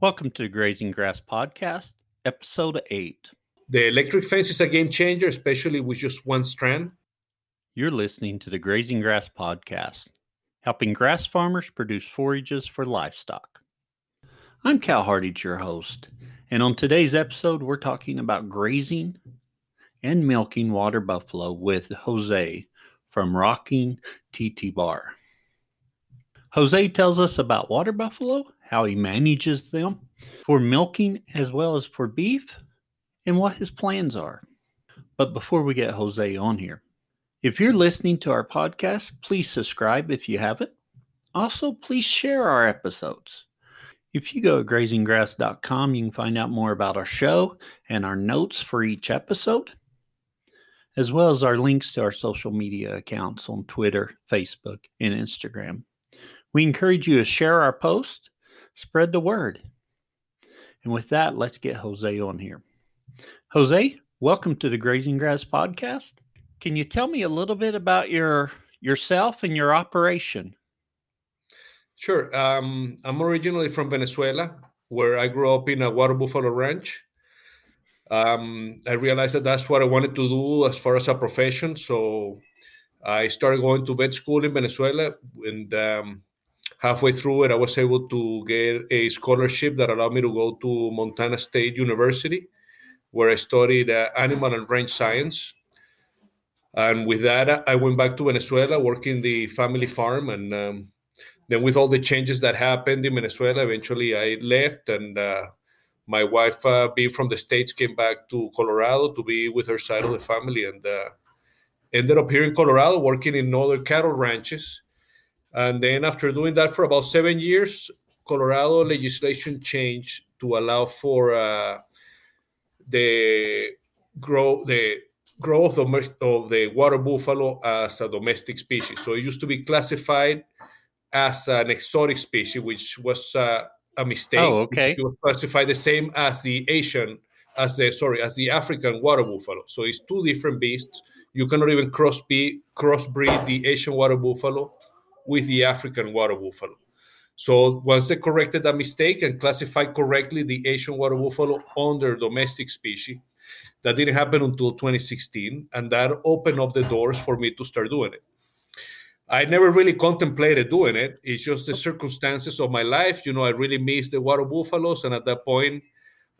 Welcome to the Grazing Grass Podcast, Episode 8. The electric fence is a game changer, especially with just one strand. You're listening to the Grazing Grass Podcast, helping grass farmers produce forages for livestock. I'm Cal Hardage, your host, and on today's episode, we're talking about grazing and milking water buffalo with Jose from Rocking TT Bar. Jose tells us about water buffalo, how he manages them for milking as well as for beef, and what his plans are. But before we get Jose on here, if you're listening to our podcast, please subscribe if you haven't. Also, please share our episodes. If you go to grazinggrass.com, you can find out more about our show and our notes for each episode, as well as our links to our social media accounts on Twitter, Facebook, and Instagram. We encourage you to share our post, spread the word. And with that, let's get Jose on here. Jose, welcome to the Grazing Grass podcast. Can you tell me a little bit about your yourself and your operation? Sure. Um, I'm originally from Venezuela, where I grew up in a water buffalo ranch. Um, I realized that that's what I wanted to do as far as a profession. So I started going to vet school in Venezuela, and um, halfway through it, I was able to get a scholarship that allowed me to go to Montana State University, where I studied uh, animal and range science. And with that, I went back to Venezuela, working the family farm. And um, then, with all the changes that happened in Venezuela, eventually I left. And uh, my wife, uh, being from the States, came back to Colorado to be with her side of the family and uh, ended up here in Colorado working in other cattle ranches and then after doing that for about seven years, Colorado legislation changed to allow for uh, the grow the growth of, of the water buffalo as a domestic species. So it used to be classified as an exotic species, which was uh, a mistake. Oh, okay. It was classified the same as the Asian, as the sorry, as the African water buffalo. So it's two different beasts. You cannot even crossbreed crossbreed the Asian water buffalo with the African water buffalo. So once they corrected that mistake and classified correctly the Asian water buffalo under domestic species, that didn't happen until 2016, and that opened up the doors for me to start doing it. I never really contemplated doing it. It's just the circumstances of my life. You know, I really missed the water buffaloes, and at that point,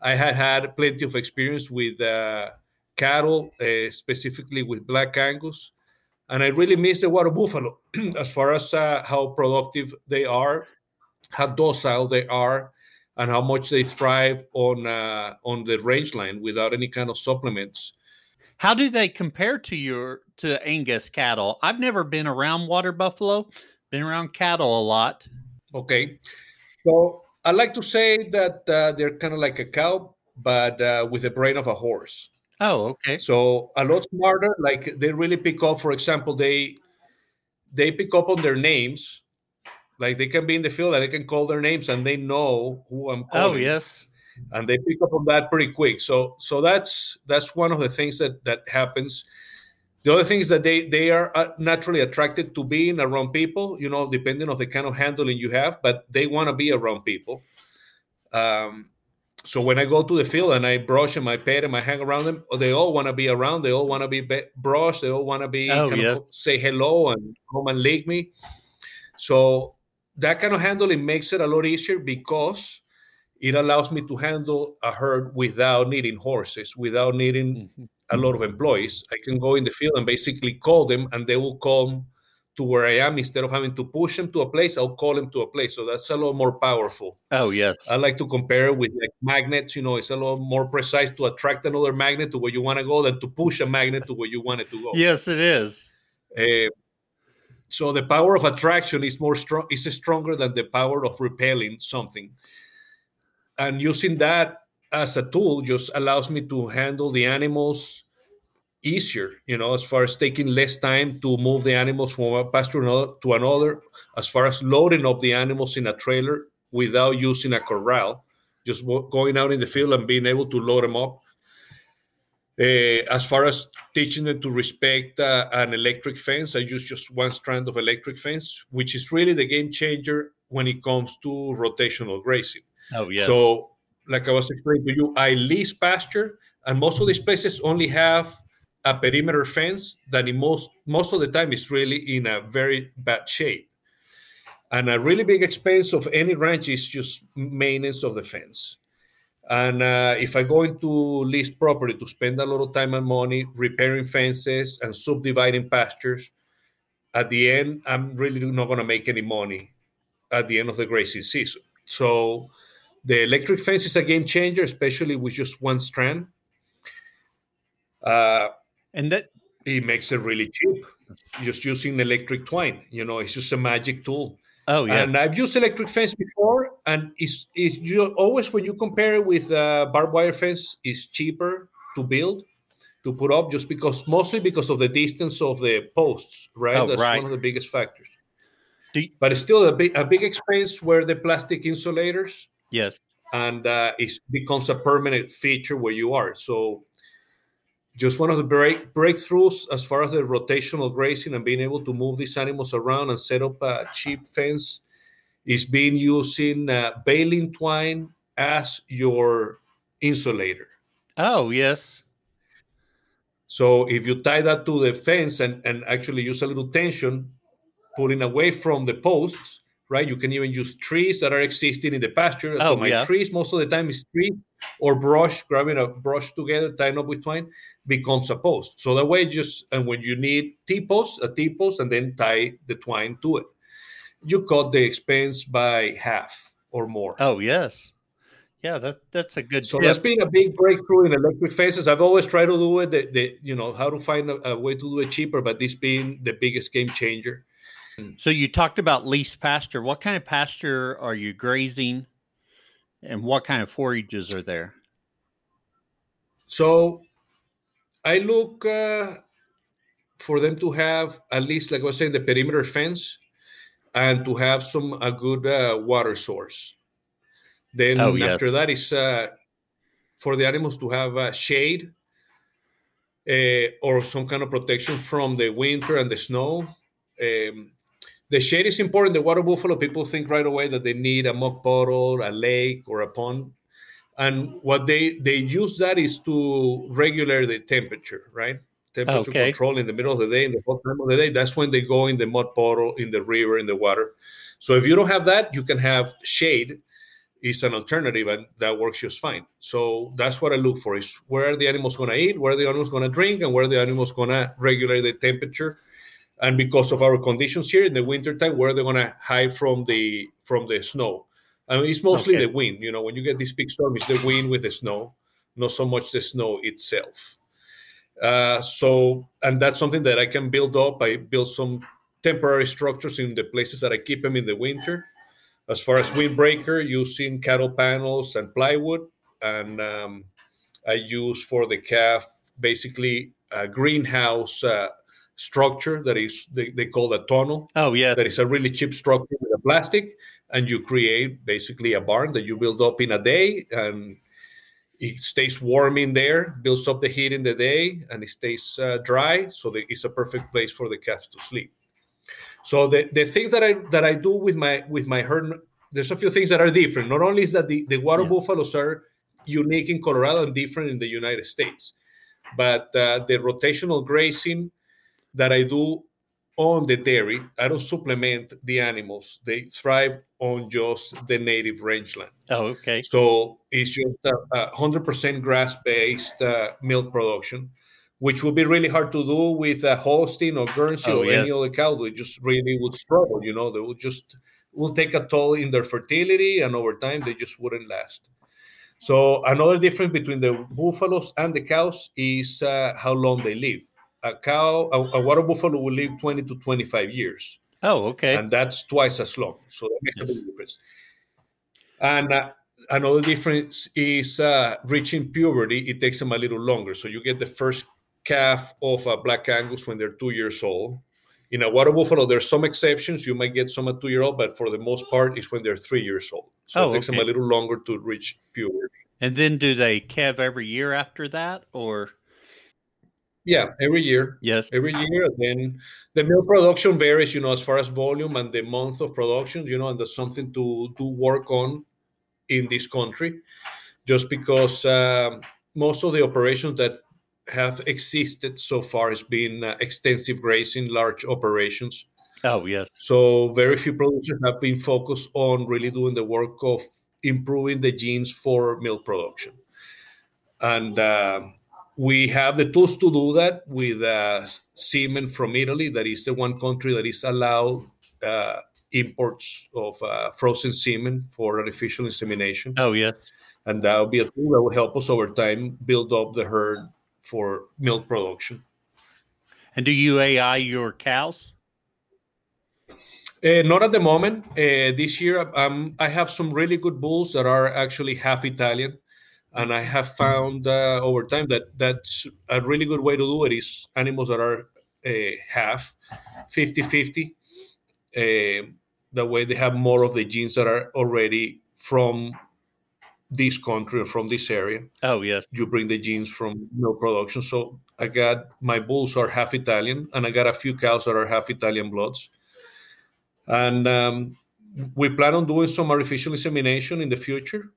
I had had plenty of experience with uh, cattle, uh, specifically with Black Angus and I really miss the water buffalo as far as uh, how productive they are, how docile they are, and how much they thrive on uh, on the rangeland without any kind of supplements. How do they compare to your to Angus cattle? I've never been around water buffalo, been around cattle a lot. Okay, so I like to say that uh, they're kind of like a cow, but uh, with the brain of a horse. Oh, okay. So a lot smarter. Like they really pick up. For example, they they pick up on their names. Like they can be in the field and they can call their names and they know who I'm oh, calling. Oh yes. And they pick up on that pretty quick. So so that's that's one of the things that that happens. The other thing is that they they are uh, naturally attracted to being around people. You know, depending on the kind of handling you have, but they want to be around people. Um, so when I go to the field and I brush and I pet and I hang around them, they all want to be around. They all want to be brushed. They all want to be oh, yes. of say hello and come and lick me. So that kind of handling makes it a lot easier because it allows me to handle a herd without needing horses, without needing mm-hmm. a lot of employees. I can go in the field and basically call them, and they will come to where I am instead of having to push them to a place, I'll call them to a place. So that's a lot more powerful. Oh, yes. I like to compare it with like magnets. You know, it's a lot more precise to attract another magnet to where you want to go than to push a magnet to where you want it to go. Yes, it is. Uh, so the power of attraction is more strong, is stronger than the power of repelling something. And using that as a tool just allows me to handle the animals easier, you know, as far as taking less time to move the animals from one pasture to another, as far as loading up the animals in a trailer without using a corral, just going out in the field and being able to load them up. Uh, as far as teaching them to respect uh, an electric fence, I use just one strand of electric fence, which is really the game changer when it comes to rotational grazing. Oh, yes. So, like I was explaining to you, I lease pasture, and most of these places only have a perimeter fence that in most most of the time is really in a very bad shape. And a really big expense of any ranch is just maintenance of the fence. And uh, if I go into lease property to spend a lot of time and money repairing fences and subdividing pastures, at the end, I'm really not going to make any money at the end of the grazing season. So the electric fence is a game changer, especially with just one strand. Uh, and that it makes it really cheap. Just using electric twine, you know, it's just a magic tool. Oh yeah, and I've used electric fence before, and it's, it's you always when you compare it with uh, barbed wire fence, it's cheaper to build, to put up, just because mostly because of the distance of the posts, right? Oh, That's right. one of the biggest factors. You, but it's still a big a big expense where the plastic insulators, yes, and uh, it becomes a permanent feature where you are. So just one of the break, breakthroughs as far as the rotational grazing and being able to move these animals around and set up a cheap fence is being using uh, baling twine as your insulator. Oh, yes. So if you tie that to the fence and, and actually use a little tension, pulling away from the posts, right? You can even use trees that are existing in the pasture. Oh, so my yeah. trees most of the time is tree or brush, grabbing a brush together, tying up with twine, becomes a post. So that way, just and when you need T post, a T post, and then tie the twine to it, you cut the expense by half or more. Oh yes, yeah. That that's a good. So tip. that's been a big breakthrough in electric fences. I've always tried to do it, the, the you know how to find a, a way to do it cheaper, but this being the biggest game changer. So you talked about lease pasture. What kind of pasture are you grazing, and what kind of forages are there? So I look uh, for them to have at least, like I was saying, the perimeter fence, and to have some a good uh, water source. Then Oh, after that is uh, for the animals to have uh, shade uh, or some kind of protection from the winter and the snow. Um, the shade is important. The water buffalo people think right away that they need a muck puddle, a lake, or a pond, and what they they use that is to regulate the temperature, right? Temperature Okay. control in the middle of the day, in the hot time of the day. That's when they go in the mud puddle, in the river, in the water. So if you don't have that, you can have shade. Is an alternative, and that works just fine. So that's what I look for: is where are the animals going to eat, where are the animals going to drink, and where are the animals going to regulate the temperature and because of our conditions here in the wintertime where they're going to hide from the from the snow? I mean, it's mostly Okay. the wind you know when you get this big storm it's the wind with the snow not so much the snow itself. Uh, so and that's something that i can build up. I build some temporary structures in the places that i keep them in the winter. As far as windbreaker using cattle panels and plywood and um, i use for the calf basically a greenhouse uh, structure that is they, they call a tunnel Oh yeah. that is a really cheap structure with a plastic and you create basically a barn that you build up in a day and it stays warm in there builds up the heat in the day and it stays uh, dry so that it's a perfect place for the calves to sleep so the, the things that i that i do with my with my herd there's a few things that are different not only is that the, the water Yeah. buffaloes are unique in colorado and different in the united states but uh, the rotational grazing that I do on the dairy, I don't supplement the animals. They thrive on just the native rangeland. Oh okay. So it's just a, a 100% grass based uh, milk production, which would be really hard to do with a Holstein or Guernsey Oh, or any other cow. They just really would struggle. You know, they would just will take a toll in their fertility, and over time, they just wouldn't last. So another difference between the buffaloes and the cows is uh, how long they live. A cow, a, a water buffalo will live 20 to 25 years Oh okay. and that's twice as long. So that makes a big difference. And uh, another difference is uh, reaching puberty. It takes them a little longer. So you get the first calf of a black Angus when they're two years old. In a water buffalo, there's some exceptions. You might get some at two year old, but for the most part, it's when they're three years old. So Oh, it takes them a little longer to reach puberty. and then do they calve every year after that, or Yeah, every year. yes? every year. Then the milk production varies, you know, as far as volume and the month of production, you know, and that's something to to work on in this country, just because um, most of the operations that have existed so far has been uh, extensive grazing, large operations. Oh yes. So very few producers have been focused on really doing the work of improving the genes for milk production, and uh, we have the tools to do that with uh, semen from Italy. That is the one country that is allowed uh, imports of uh, frozen semen for artificial insemination. Oh yes. And that will be a tool that will help us over time build up the herd for milk production. And do you AI your cows? Uh, not at the moment. Uh, this year, um, I have some really good bulls that are actually half Italian, and I have found uh, over time that that's a really good way to do it is animals that are uh, half 50 50. Uh, that way, they have more of the genes that are already from this country or from this area. Oh yes. You bring the genes from milk production. So I got my bulls are half Italian, and I got a few cows that are half Italian bloods and um, we plan on doing some artificial insemination in the future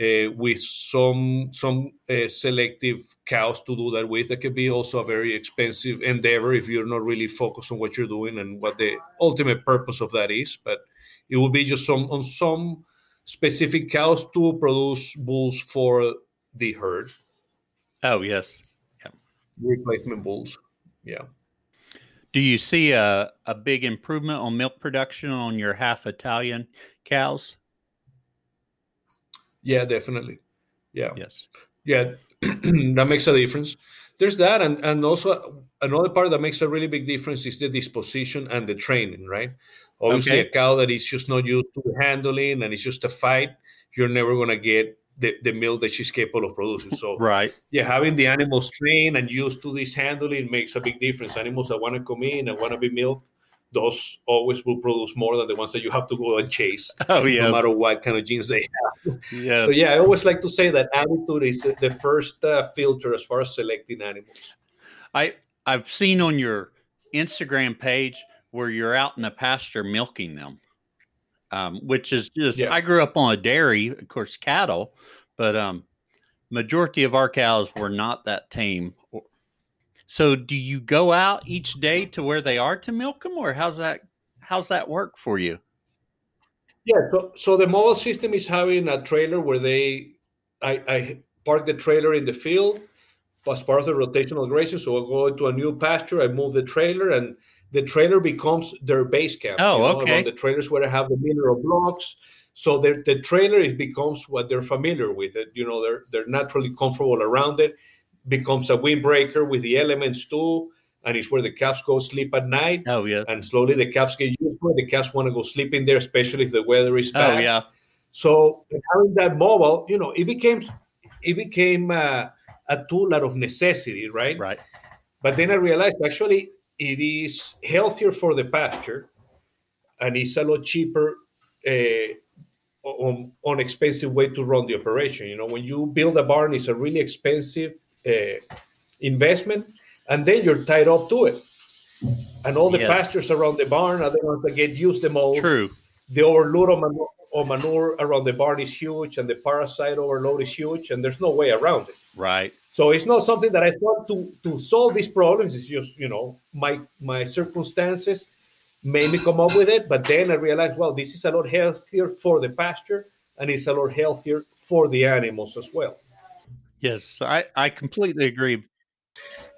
uh, with some some uh, selective cows to do that with. That can be also a very expensive endeavor if you're not really focused on what you're doing and what the ultimate purpose of that is. But it will be just some on some specific cows to produce bulls for the herd. Oh yes, yeah. Replacement bulls. Yeah. Do you see a, a big improvement on milk production on your half Italian cows? Yeah, definitely. Yeah. Yes. Yeah, that makes a difference. There's that, and and also another part that makes a really big difference is the disposition and the training, right? Obviously, okay. a cow that is just not used to handling and it's just a fight, you're never gonna get the, the milk that she's capable of producing. So right, yeah, having the animals trained and used to this handling makes a big difference. Animals that want to come in and want to be milked, those always will produce more than the ones that you have to go and chase. Oh yeah, no matter what kind of genes they have. Yeah. So yeah, I always like to say that attitude is the first uh, filter as far as selecting animals. I I've seen on your Instagram page where you're out in the pasture milking them um, which is just yeah. I grew up on a dairy, of course, cattle, but um, majority of our cows were not that tame. So, do you go out each day to where they are to milk them, or how's that? How's that work for you? Yeah, so so the mobile system is having a trailer where they, I, I park the trailer in the field as part of the rotational grazing. So I go to a new pasture, I move the trailer, and the trailer becomes their base camp. Oh, you know, okay. The trailers where I have the mineral blocks. So the trailer it becomes what they're familiar with it. You know, they're they're naturally comfortable around it. Becomes a windbreaker with the elements too, and it's where the calves go sleep at night. Oh yeah. And slowly the calves get used to it. The calves want to go sleep in there, especially if the weather is bad. Oh yeah. So having that mobile, you know, it became it became uh, a tool out of necessity, right? Right. But then I realized actually it is healthier for the pasture and it's a lot cheaper uh, on, on expensive way to run the operation you know when you build a barn it's a really expensive uh, investment and then you're tied up to it and all the yes. pastures around the barn are the ones that get used the most true the overload of manure, of manure around the barn is huge and the parasite overload is huge and there's no way around it right so it's not something that I thought to to solve these problems. It's just you know my my circumstances made me come up with it. But then I realized, well, this is a lot healthier for the pasture and it's a lot healthier for the animals as well. Yes, I, I completely agree.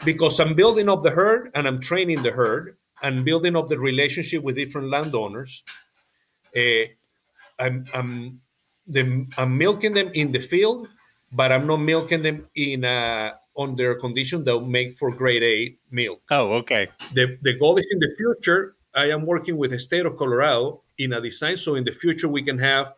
Because I'm building up the herd and I'm training the herd and building up the relationship with different landowners. Uh, I'm I'm the, I'm milking them in the field but I'm not milking them in a under a condition that will make for grade A milk. Oh, okay. The the goal is in the future. I am working with the state of Colorado in a design, so in the future we can have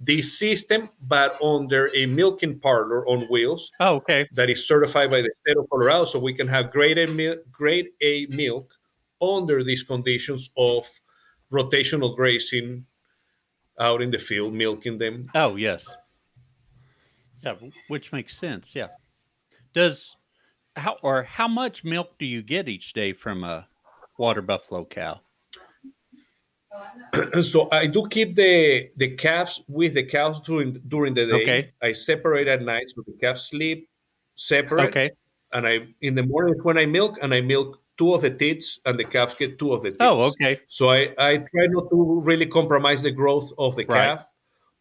this system, but under a milking parlor on wheels. Oh, okay. That is certified by the state of Colorado, so we can have grade A milk, grade A milk under these conditions of rotational grazing out in the field, milking them. Oh, yes. Yeah, which makes sense. Yeah. Does how or how much milk do you get each day from a water buffalo cow? so I do keep the the calves with the cows during during the day. Okay. I separate at night so the calves sleep separate. Okay. And I in the morning when I milk and I milk two of the tits and the calves get two of the teats. Oh, okay. So I, I try not to really compromise the growth of the Right. calf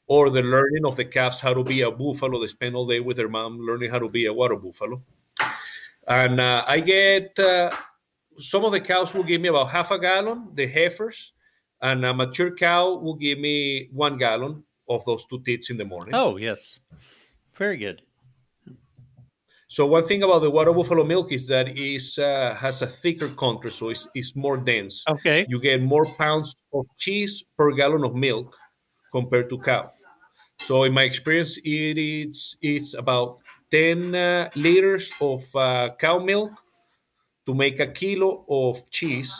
or the learning of the calves how to be a buffalo. They spend all day with their mom learning how to be a water buffalo. And uh, I get uh, some of the cows will give me about half a gallon, the heifers, and a mature cow will give me one gallon of those two teats in the morning. Oh, yes. Very good. So one thing about the water buffalo milk is that it uh, has a thicker content, so it's, it's more dense. Okay. You get more pounds of cheese per gallon of milk compared to cow. So in my experience, it is it's about 10 uh, liters of uh, cow milk to make a kilo of cheese.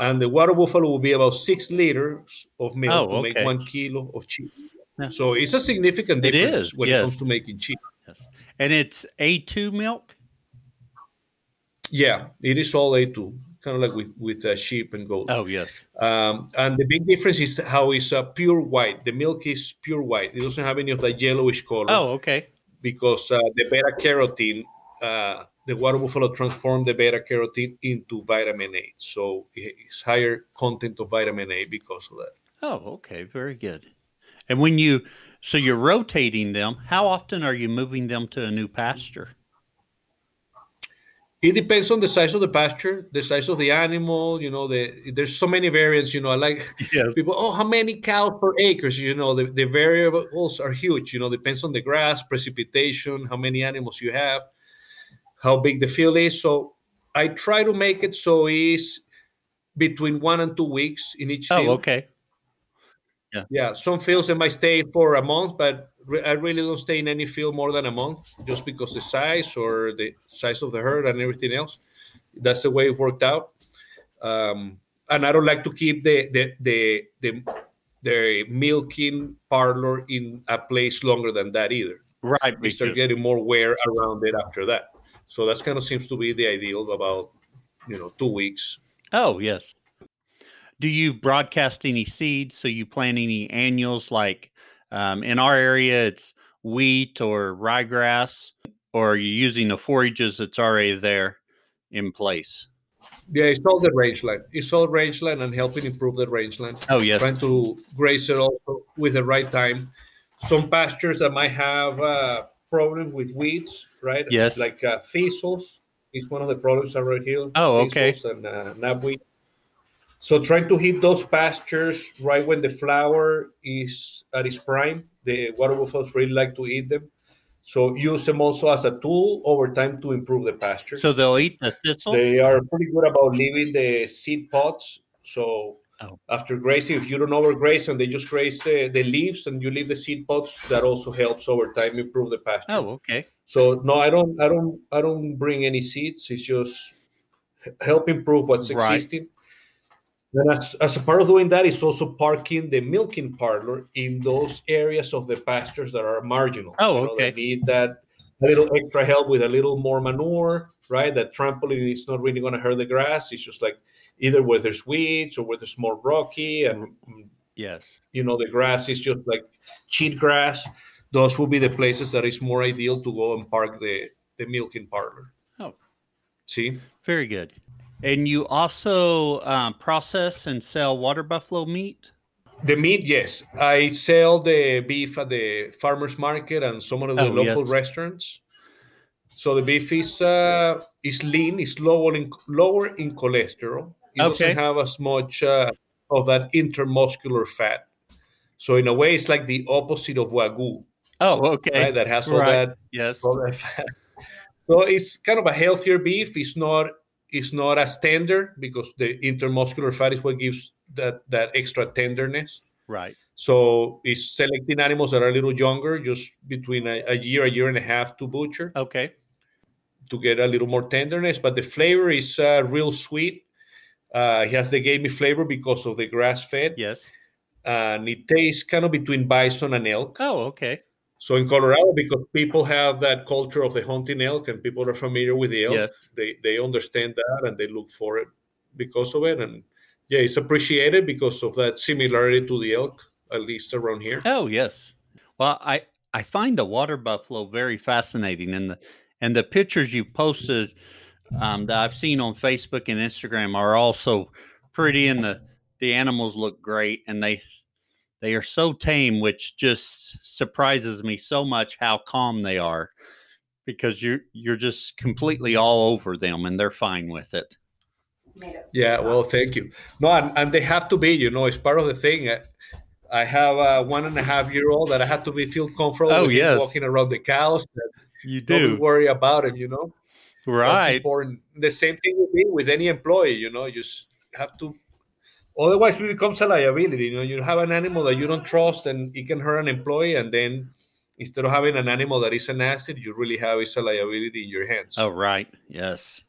And the water buffalo will be about six liters of milk Oh, to make one kilo of cheese. Yeah. So it's a significant difference is, when yes. it comes to making cheese. Yes. And it's A2 milk? Yeah, it is all A2, kind of like with, with uh, sheep and goat. Oh, yes. Um, and the big difference is how it's uh, pure white. The milk is pure white. It doesn't have any of that yellowish color Oh, okay. because uh, the beta carotene, uh, the water buffalo transformed the beta carotene into vitamin A. So it's higher content of vitamin A because of that. Oh, okay. Very good. And when you, so you're rotating them, how often are you moving them to a new pasture? It depends on the size of the pasture, the size of the animal. You know, the there's so many variants. You know, I like Yes. people. Oh, how many cows per acres? You know, the, the variables are huge. You know, depends on the grass, precipitation, how many animals you have, how big the field is. So I try to make it so it's between one and two weeks in each field. Oh, okay. Yeah, Yeah. some fields they might stay for a month, but re- I really don't stay in any field more than a month, just because the size or the size of the herd and everything else. That's the way it worked out. Um, and I don't like to keep the the the the, the milking parlor in a place longer than that either. Right. We start getting more wear around it after that. So that's kind of seems to be the ideal about you know two weeks. Oh, yes. Do you broadcast any seeds? So you plant any annuals like um, in our area, it's wheat or ryegrass, or are you using the forages that's already there in place? Yeah, it's all the rangeland. It's all rangeland and helping improve the rangeland. Oh, yes. trying to graze it also with the right time. Some pastures that might have uh, problems with weeds, right? Yes. Like uh, thistles is one of the problems around here. Oh, okay. And uh, knapweed. So trying to hit those pastures right when the flower is at its prime. The water buffaloes really like to eat them. So use them also as a tool over time to improve the pasture. So they'll eat the thistle? They are pretty good about leaving the seed pods. So Oh. after grazing, if you don't overgraze and they just graze the, the leaves and you leave the seed pods, that also helps over time improve the pasture. oh, okay. So no, I don't, I don't, I don't bring any seeds. It's just help improve what's Right. existing. And as, as a part of doing that, is also parking the milking parlor in those areas of the pastures that are marginal. Oh, you know, okay. need that a little extra help with a little more manure, right? That trampoline is not really going to hurt the grass. It's just like either where there's weeds or where there's more rocky and mm, Yes. you know the grass is just like cheat grass. Those will be the places that is more ideal to go and park the the milking parlor. Oh. See, Very good. And you also um, process and sell water buffalo meat? the meat, yes, I sell the beef at the farmers market and some of the Oh, local yes. restaurants. So the beef is uh, is lean, is lower in lower in cholesterol. It Okay. doesn't have as much uh, of that intermuscular fat. So in a way, it's like the opposite of wagyu, Oh, okay. right? That has all Right. that Yes. all that fat. So it's kind of a healthier beef. It's not it's not as tender because the intermuscular fat is what gives that that extra tenderness. Right. So it's selecting animals that are a little younger, just between a, a year, a year and a half to butcher Okay. to get a little more tenderness. But the flavor is uh, real sweet. Uh, it has the gamey flavor because of the grass fed, Yes. and it tastes kind of between bison and elk. Oh, okay. So in Colorado, because people have that culture of the hunting elk and people are familiar with the elk, Yes. they, they understand that and they look for it because of it. And yeah, it's appreciated because of that similarity to the elk, at least around here. Oh yes. Well, I I find a water buffalo very fascinating, and the and the pictures you posted um, that I've seen on Facebook and Instagram are also pretty, and the the animals look great, and they they are so tame, which just surprises me so much how calm they are, because you're you're just completely all over them, and they're fine with it. Yeah, well, thank you. No, and, and they have to be, you know, it's part of the thing. I have a one and a half year old that I had to be feel comfortable Oh, with yes. walking around the cows. You Don't worry about him, you know. Right. important. The same thing would be with any employee, you know, you just have to otherwise it becomes a liability. You know, you have an animal that you don't trust and it can hurt an employee, and then instead of having an animal that is an asset, you really have is a liability in your hands. Oh, right. Yes.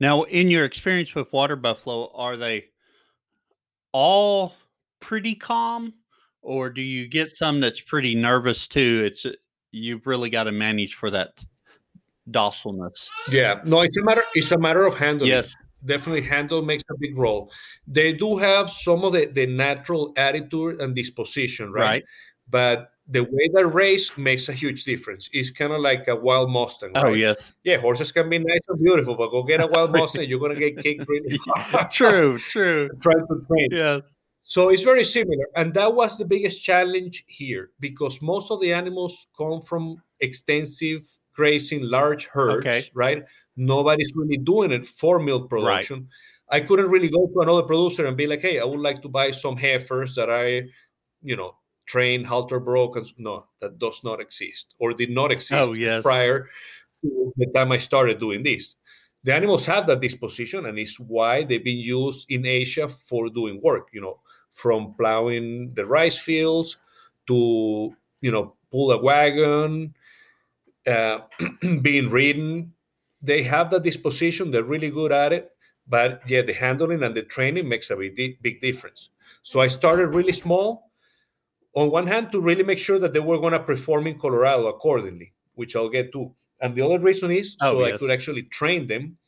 Now, in your experience with water buffalo, are they all pretty calm, or do you get some that's pretty nervous too? It's you've really got to manage for that docileness. Yeah, no, it's a matter it's a matter of handling. Yes. Definitely handle makes a big role. They do have some of the, the natural attitude and disposition, right? Right. But the way they race makes a huge difference. It's kind of like a wild Mustang. Oh, yes. Yeah, horses can be nice and beautiful, but go get a wild Mustang, you're gonna get kicked really hard. true. True. Trying to train. Yes. So it's very similar. And that was the biggest challenge here because most of the animals come from extensive grazing, large herds, Okay. right? Nobody's really doing it for milk production. I couldn't really go to another producer and be like, hey, I would like to buy some heifers that I, you know, train, halter broken. No, that does not exist or did not exist Oh, yes. prior to the time I started doing this. The animals have that disposition, and it's why they've been used in Asia for doing work. You know, from plowing the rice fields to you know pull a wagon, uh, being ridden. They have that disposition. They're really good at it. But yeah, the handling and the training makes a big, big difference. So I started really small. On one hand, to really make sure that they were going to perform in Colorado accordingly, which I'll get to. And the other reason is Oh, so I could actually train them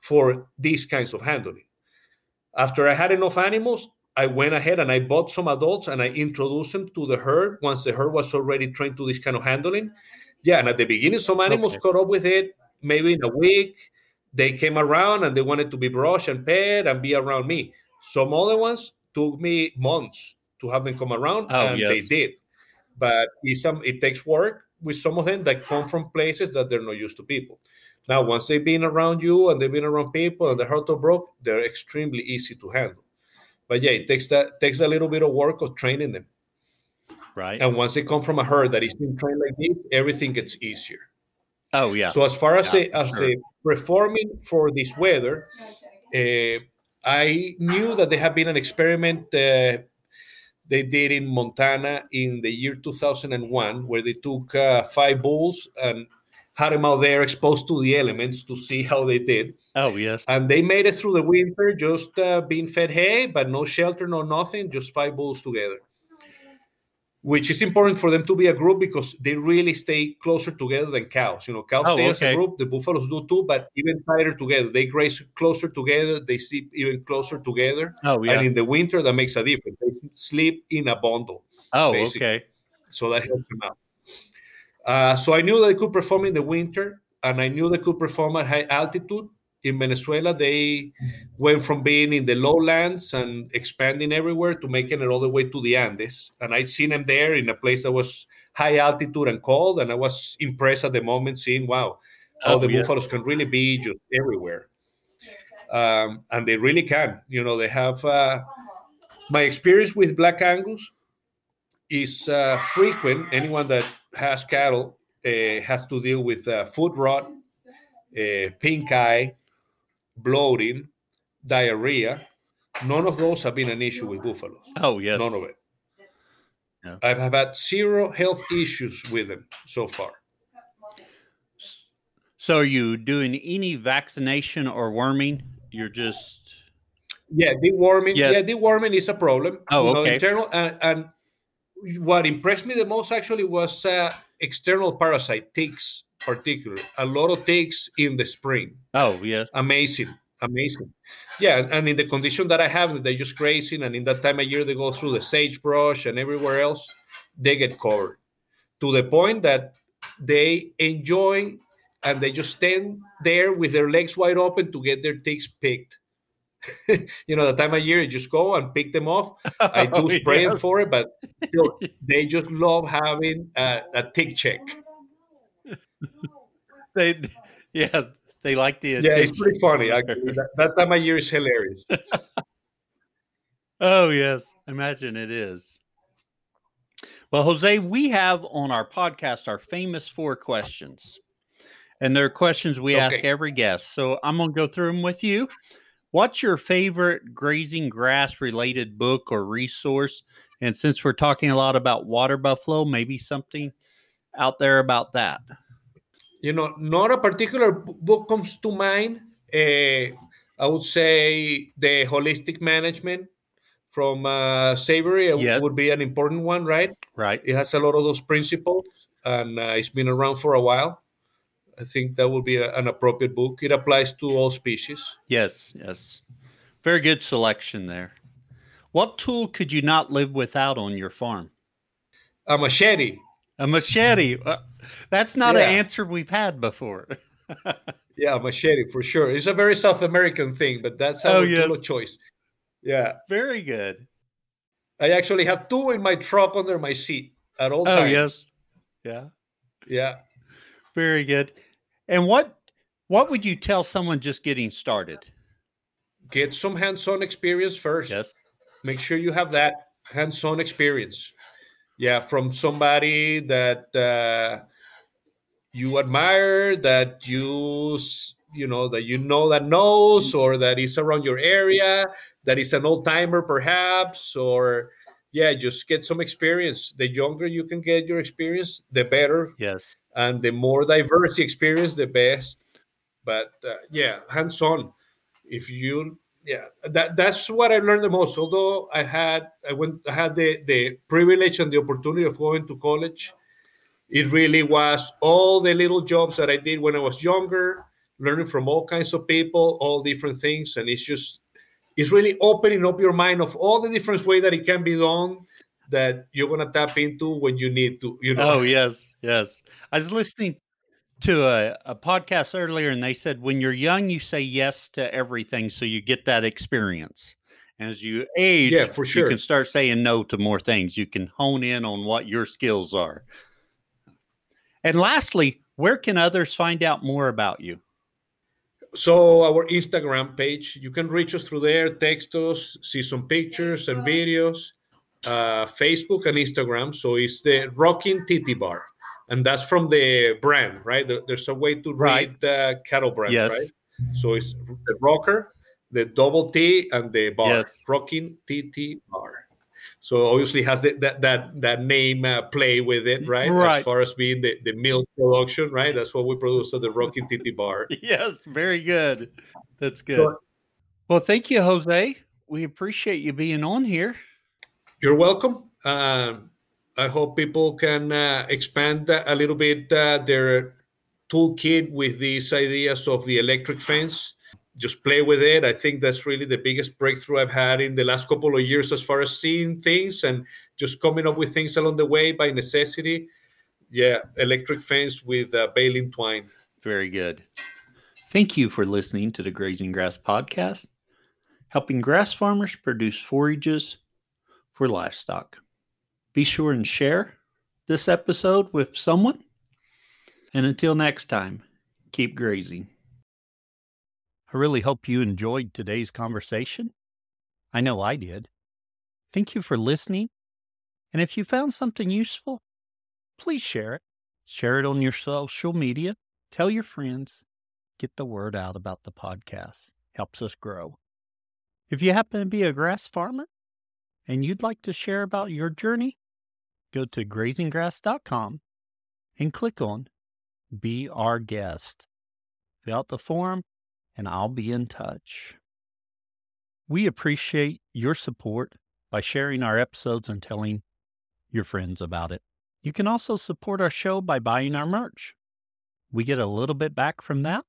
for these kinds of handling. After I had enough animals, I went ahead and I bought some adults and I introduced them to the herd once the herd was already trained to this kind of handling. Yeah, and at the beginning, some animals Okay. caught up with it maybe in a week. They came around and they wanted to be brushed and pet and be around me. Some other ones took me months to have them come around, Oh, and they did. But it's some, it takes work with some of them that come from places that they're not used to people. Now, once they've been around you and they've been around people and the heart are broke, they're extremely easy to handle. But yeah, it takes that takes a little bit of work of training them. Right. And once they come from a herd that is been trained like this, everything gets easier. Oh, yeah. So as far as Yeah, a, as sure. a performing for this weather, uh, I knew that there had been an experiment uh, they did in Montana in the year 2001, where they took uh, five bulls and had them out there exposed to the elements to see how they did. oh, yes. And they made it through the winter just uh, being fed hay, but no shelter, no nothing, just five bulls together. Which is important for them to be a group because they really stay closer together than cows. You know, cows Oh, stay as a group, the buffaloes do too, but even tighter together. They graze closer together, they sleep even closer together. Oh, yeah. And in the winter, that makes a difference. They sleep in a bundle Oh, basically. okay. so that helps them out. Uh, so I knew they could perform in the winter, and I knew they could perform at high altitude. In Venezuela, they went from being in the lowlands and expanding everywhere to making it all the way to the Andes. And I seen them there in a place that was high altitude and cold, and I was impressed at the moment seeing, wow, how Oh, the yeah. buffaloes can really be just everywhere. Um, and they really can. You know, they have. Uh, my experience with Black Angus is uh, frequent. Anyone that has cattle uh, has to deal with uh, foot rot, uh, pink eye, bloating, diarrhea. None of those have been an issue with buffaloes. Oh, yes. None of it. Yeah. I have had zero health issues with them so far. So, are you doing any vaccination or worming? You're just. Yeah, deworming. Yes. Yeah, deworming is a problem. Oh, You know, okay. internal and, and what impressed me the most actually was uh, external parasite ticks, particularly a lot of ticks in the spring. Oh, yes. Amazing. amazing. Yeah, and in the condition that I have, they're just grazing, and in that time of year, they go through the sagebrush and everywhere else, they get covered to the point that they enjoy and they just stand there with their legs wide open to get their ticks picked. you know, the time of year you just go and pick them off. I do oh, spray yes. them for it, but still, they just love having a, a tick check. They, yeah, they like the attention. yeah. It's pretty funny. Actually, that, that time of year is hilarious. oh yes, imagine it is. Well, Jose, we have on our podcast our famous four questions. And they're questions we okay. ask every guest. So I'm going to go through them with you. What's your favorite grazing grass related book or resource? And since we're talking a lot about water buffalo, maybe something out there about that. You know, not a particular book comes to mind. Uh, I would say the holistic management from uh, Savory yes. would be an important one, right? Right. It has a lot of those principles, and uh, it's been around for a while. I think that would be a, an appropriate book. It applies to all species. Yes, yes. Very good selection there. What tool could you not live without on your farm? A machete. A machete. Uh, that's not yeah. an answer we've had before. yeah, machete for sure. It's a very South American thing, but that's our oh, yes. choice. Yeah. Very good. I actually have two in my truck under my seat at all oh, times. yes. Yeah. Yeah. Very good. And what what would you tell someone just getting started? Get some hands-on experience first. Yes. Make sure you have that hands-on experience. Yeah, from somebody that uh, you admire, that you you know that you know that knows, or that is around your area, that is an old timer perhaps, or yeah, just get some experience. The younger you can get your experience, the better. Yes and the more diverse the experience, the best. But uh, yeah, hands on. If you yeah, that that's what I learned the most. Although I had I went I had the the privilege and the opportunity of going to college. It really was all the little jobs that I did when I was younger, learning from all kinds of people, all different things, and it's just it's really opening up your mind of all the different ways that it can be done that you're gonna tap into when you need to. You know. Oh yes, yes. I was listening to a, a podcast earlier, and they said when you're young, you say yes to everything, so you get that experience. As you age, yeah, for sure. you can start saying no to more things. You can hone in on what your skills are. And lastly, where can others find out more about you? So our Instagram page, you can reach us through there, text us, see some pictures and videos uh, Facebook and Instagram. So it's the Rocking Titty Bar, and that's from the brand, right? There's a way to right. read the cattle brand, yes. right? So it's the rocker, the double T, and the bar. Yes. Rocking Titty Bar. So obviously has the, that that that name uh, play with it, right? right? As far as being the, the milk production, right? That's what we produce at the Rocky Titty Bar. yes, very good. That's good. So, well, thank you, Jose. We appreciate you being on here. You're welcome. Uh, I hope people can uh, expand a little bit uh, their toolkit with these ideas of the electric fence. Just play with it. I think that's really the biggest breakthrough I've had in the last couple of years as far as seeing things and just coming up with things along the way by necessity. Yeah, electric fence with uh, baling twine. Very good. Thank you for listening to the Grazing Grass Podcast, helping grass farmers produce forages for livestock. Be sure and share this episode with someone. And until next time, keep grazing. I really hope you enjoyed today's conversation. I know I did. Thank you for listening. And if you found something useful, please share it. Share it on your social media. Tell your friends. Get the word out about the podcast. Helps us grow. If you happen to be a grass farmer, and you'd like to share about your journey, go to grazinggrass.com and click on Be Our Guest. Fill out the form, and I'll be in touch. We appreciate your support by sharing our episodes and telling your friends about it. You can also support our show by buying our merch. We get a little bit back from that.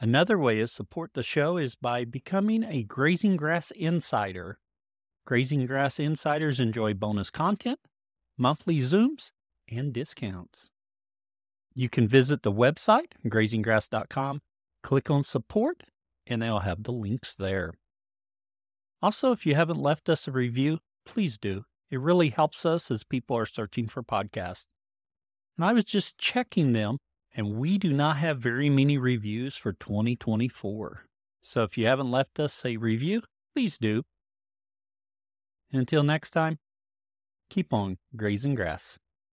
Another way to support the show is by becoming a Grazing Grass Insider. Grazing Grass Insiders enjoy bonus content, monthly Zooms, and discounts. You can visit the website, grazinggrass.com, click on support, and they'll have the links there. Also, if you haven't left us a review, please do. It really helps us as people are searching for podcasts. And I was just checking them and we do not have very many reviews for 2024. So if you haven't left us a review, please do. Until next time, keep on grazing grass.